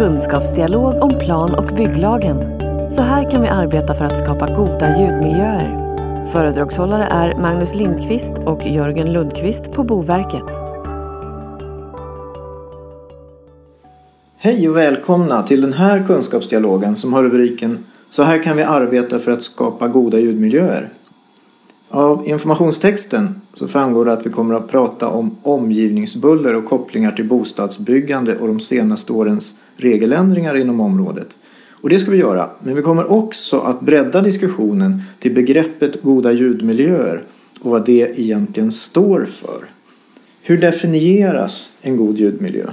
kunskapsdialog om plan och bygglagen. Så här kan vi arbeta för att skapa goda ljudmiljöer. Föredragshållare är Magnus Lindqvist och Jörgen Lundqvist på Boverket. Hej och välkomna till den här kunskapsdialogen som har rubriken Så här kan vi arbeta för att skapa goda ljudmiljöer. Av informationstexten så framgår det att vi kommer att prata om omgivningsbuller och kopplingar till bostadsbyggande och de senaste årens regeländringar inom området. Och det ska vi göra, men vi kommer också att bredda diskussionen till begreppet goda ljudmiljöer och vad det egentligen står för. Hur definieras en god ljudmiljö?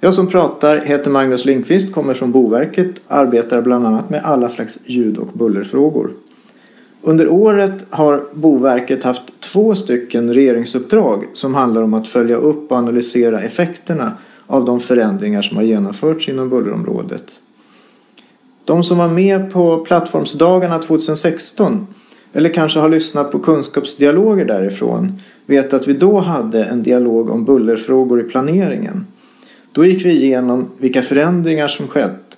Jag som pratar heter Magnus Lindqvist, kommer från Boverket, arbetar bland annat med alla slags ljud och bullerfrågor. Under året har Boverket haft två stycken regeringsuppdrag som handlar om att följa upp och analysera effekterna av de förändringar som har genomförts inom bullerområdet. De som var med på plattformsdagarna 2016 eller kanske har lyssnat på kunskapsdialoger därifrån vet att vi då hade en dialog om bullerfrågor i planeringen. Då gick vi igenom vilka förändringar som skett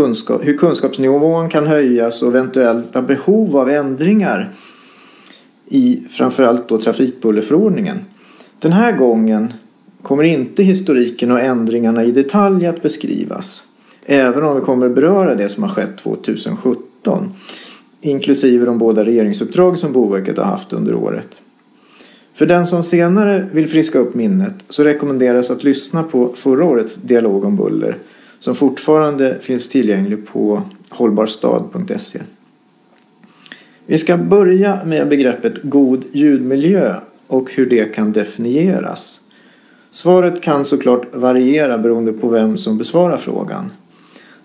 kunskap, hur kunskapsnivån kan höjas och eventuella behov av ändringar i framförallt då trafikbullerförordningen. Den här gången kommer inte historiken och ändringarna i detalj att beskrivas. Även om vi kommer att beröra det som har skett 2017. Inklusive de båda regeringsuppdrag som Boverket har haft under året. För den som senare vill friska upp minnet så rekommenderas att lyssna på förra årets dialog om buller som fortfarande finns tillgänglig på hållbarstad.se. Vi ska börja med begreppet god ljudmiljö och hur det kan definieras. Svaret kan såklart variera beroende på vem som besvarar frågan.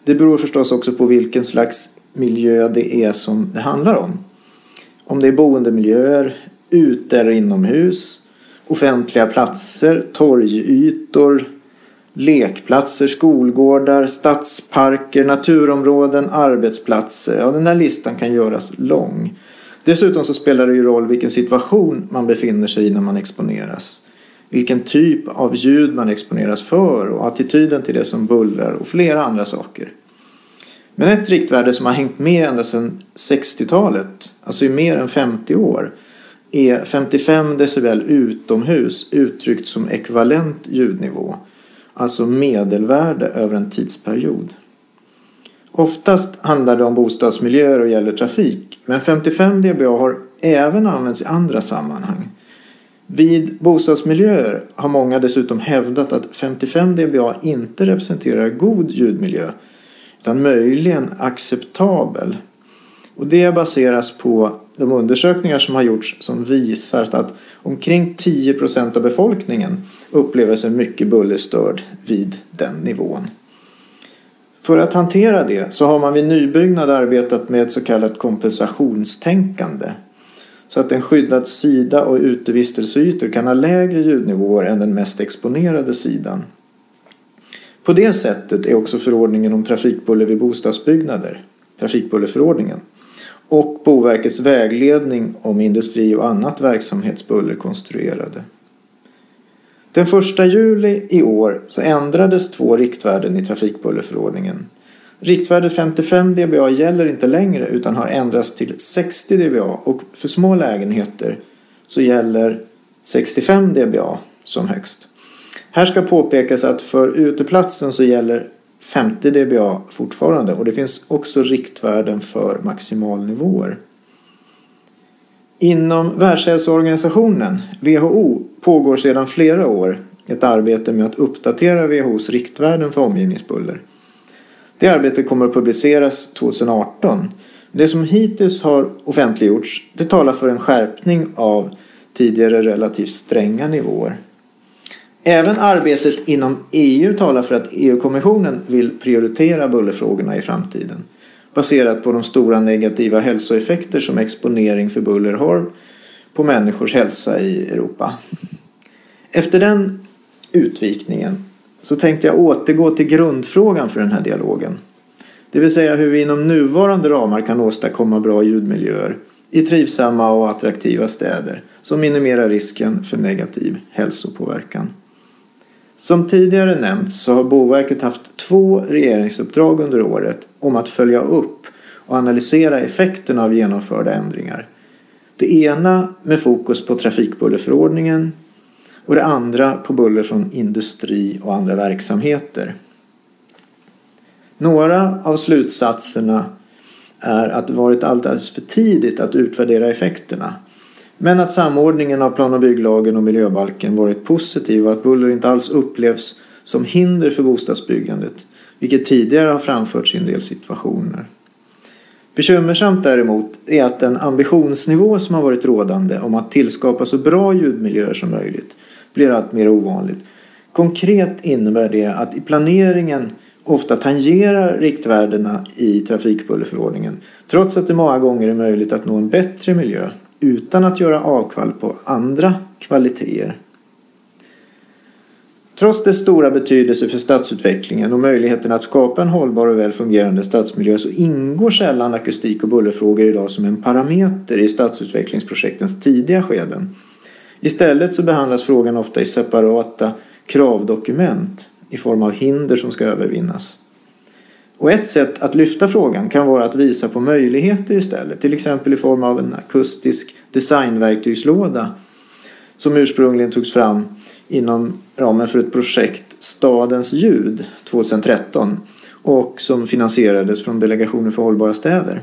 Det beror förstås också på vilken slags miljö det är som det handlar om. Om det är boendemiljöer, ute eller inomhus, offentliga platser, torgytor, lekplatser, skolgårdar, stadsparker, naturområden, arbetsplatser. Ja, den där listan kan göras lång. Dessutom så spelar det ju roll vilken situation man befinner sig i när man exponeras. Vilken typ av ljud man exponeras för och attityden till det som bullrar och flera andra saker. Men ett riktvärde som har hängt med ända sedan 60-talet, alltså i mer än 50 år, är 55 decibel utomhus uttryckt som ekvivalent ljudnivå alltså medelvärde över en tidsperiod. Oftast handlar det om bostadsmiljöer och gäller trafik, men 55 dBA har även använts i andra sammanhang. Vid bostadsmiljöer har många dessutom hävdat att 55 dBA inte representerar god ljudmiljö utan möjligen acceptabel. Och det baseras på de undersökningar som har gjorts som visar att omkring 10 procent av befolkningen upplever sig mycket bullerstörd vid den nivån. För att hantera det så har man vid nybyggnad arbetat med ett så kallat kompensationstänkande. Så att en skyddad sida och utevistelseytor kan ha lägre ljudnivåer än den mest exponerade sidan. På det sättet är också förordningen om trafikbuller vid bostadsbyggnader, trafikbullerförordningen, och Boverkets vägledning om industri och annat verksamhetsbuller konstruerade. Den 1 juli i år så ändrades två riktvärden i trafikbullerförordningen. Riktvärdet 55 dBA gäller inte längre utan har ändrats till 60 dBA och för små lägenheter så gäller 65 dBA som högst. Här ska påpekas att för uteplatsen så gäller 50 dBA fortfarande och det finns också riktvärden för maximalnivåer. Inom Världshälsoorganisationen, WHO, pågår sedan flera år ett arbete med att uppdatera WHOs riktvärden för omgivningsbuller. Det arbetet kommer att publiceras 2018. Det som hittills har offentliggjorts det talar för en skärpning av tidigare relativt stränga nivåer. Även arbetet inom EU talar för att EU-kommissionen vill prioritera bullerfrågorna i framtiden baserat på de stora negativa hälsoeffekter som exponering för buller har på människors hälsa i Europa. Efter den utvikningen så tänkte jag återgå till grundfrågan för den här dialogen. Det vill säga hur vi inom nuvarande ramar kan åstadkomma bra ljudmiljöer i trivsamma och attraktiva städer som minimerar risken för negativ hälsopåverkan. Som tidigare nämnts så har Boverket haft två regeringsuppdrag under året om att följa upp och analysera effekterna av genomförda ändringar. Det ena med fokus på trafikbullerförordningen och det andra på buller från industri och andra verksamheter. Några av slutsatserna är att det varit alldeles för tidigt att utvärdera effekterna. Men att samordningen av plan och bygglagen och miljöbalken varit positiv och att buller inte alls upplevs som hinder för bostadsbyggandet, vilket tidigare har framförts i en del situationer. Bekymmersamt däremot är att den ambitionsnivå som har varit rådande om att tillskapa så bra ljudmiljöer som möjligt blir allt mer ovanligt. Konkret innebär det att i planeringen ofta tangerar riktvärdena i trafikbullerförordningen trots att det många gånger är möjligt att nå en bättre miljö utan att göra avkall på andra kvaliteter. Trots dess stora betydelse för stadsutvecklingen och möjligheten att skapa en hållbar och väl fungerande stadsmiljö så ingår sällan akustik och bullerfrågor idag som en parameter i stadsutvecklingsprojektens tidiga skeden. Istället så behandlas frågan ofta i separata kravdokument i form av hinder som ska övervinnas. Och ett sätt att lyfta frågan kan vara att visa på möjligheter istället, till exempel i form av en akustisk designverktygslåda som ursprungligen togs fram inom ramen för ett projekt Stadens ljud 2013 och som finansierades från Delegationen för hållbara städer.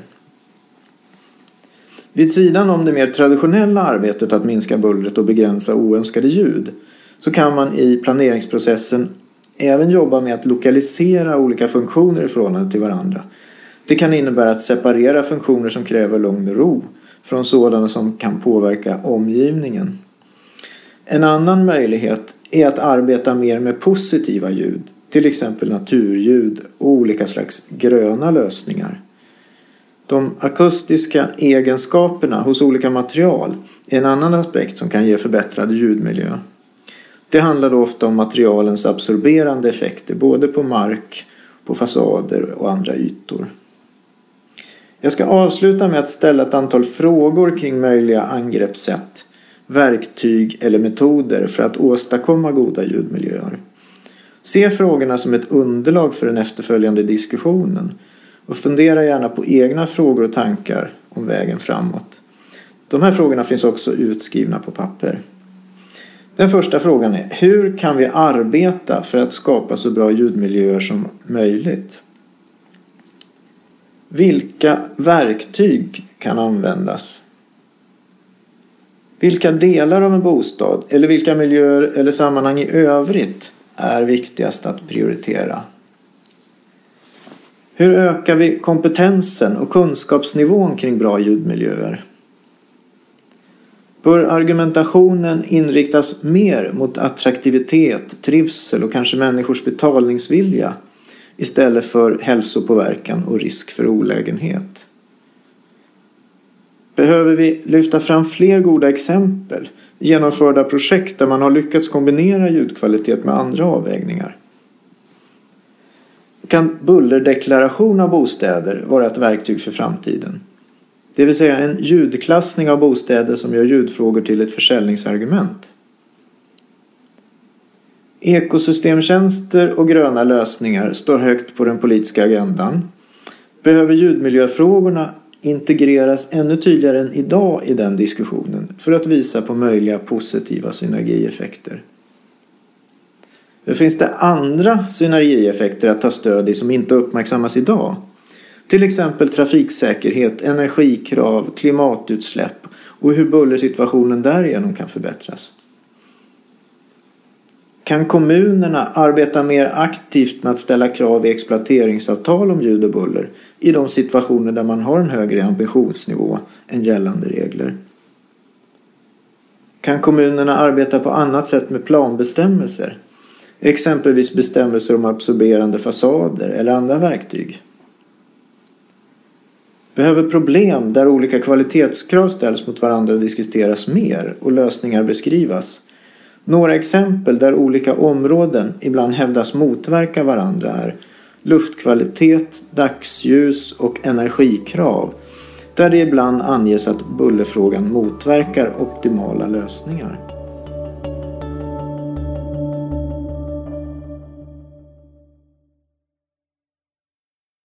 Vid sidan om det mer traditionella arbetet att minska bullret och begränsa oönskade ljud så kan man i planeringsprocessen även jobba med att lokalisera olika funktioner i förhållande till varandra. Det kan innebära att separera funktioner som kräver lugn och ro från sådana som kan påverka omgivningen. En annan möjlighet är att arbeta mer med positiva ljud, till exempel naturljud och olika slags gröna lösningar. De akustiska egenskaperna hos olika material är en annan aspekt som kan ge förbättrad ljudmiljö. Det handlar då ofta om materialens absorberande effekter både på mark, på fasader och andra ytor. Jag ska avsluta med att ställa ett antal frågor kring möjliga angreppssätt, verktyg eller metoder för att åstadkomma goda ljudmiljöer. Se frågorna som ett underlag för den efterföljande diskussionen och fundera gärna på egna frågor och tankar om vägen framåt. De här frågorna finns också utskrivna på papper. Den första frågan är hur kan vi arbeta för att skapa så bra ljudmiljöer som möjligt? Vilka verktyg kan användas? Vilka delar av en bostad eller vilka miljöer eller sammanhang i övrigt är viktigast att prioritera? Hur ökar vi kompetensen och kunskapsnivån kring bra ljudmiljöer? Bör argumentationen inriktas mer mot attraktivitet, trivsel och kanske människors betalningsvilja istället för hälsopåverkan och risk för olägenhet? Behöver vi lyfta fram fler goda exempel genomförda projekt där man har lyckats kombinera ljudkvalitet med andra avvägningar? Kan bullerdeklaration av bostäder vara ett verktyg för framtiden? Det vill säga en ljudklassning av bostäder som gör ljudfrågor till ett försäljningsargument. Ekosystemtjänster och gröna lösningar står högt på den politiska agendan. Behöver ljudmiljöfrågorna integreras ännu tydligare än idag i den diskussionen för att visa på möjliga positiva synergieffekter. Hur finns det andra synergieffekter att ta stöd i som inte uppmärksammas idag? Till exempel trafiksäkerhet, energikrav, klimatutsläpp och hur bullersituationen därigenom kan förbättras. Kan kommunerna arbeta mer aktivt med att ställa krav i exploateringsavtal om ljud och buller i de situationer där man har en högre ambitionsnivå än gällande regler? Kan kommunerna arbeta på annat sätt med planbestämmelser? Exempelvis bestämmelser om absorberande fasader eller andra verktyg? Behöver problem där olika kvalitetskrav ställs mot varandra diskuteras mer och lösningar beskrivas? Några exempel där olika områden ibland hävdas motverka varandra är luftkvalitet, dagsljus och energikrav där det ibland anges att bullerfrågan motverkar optimala lösningar.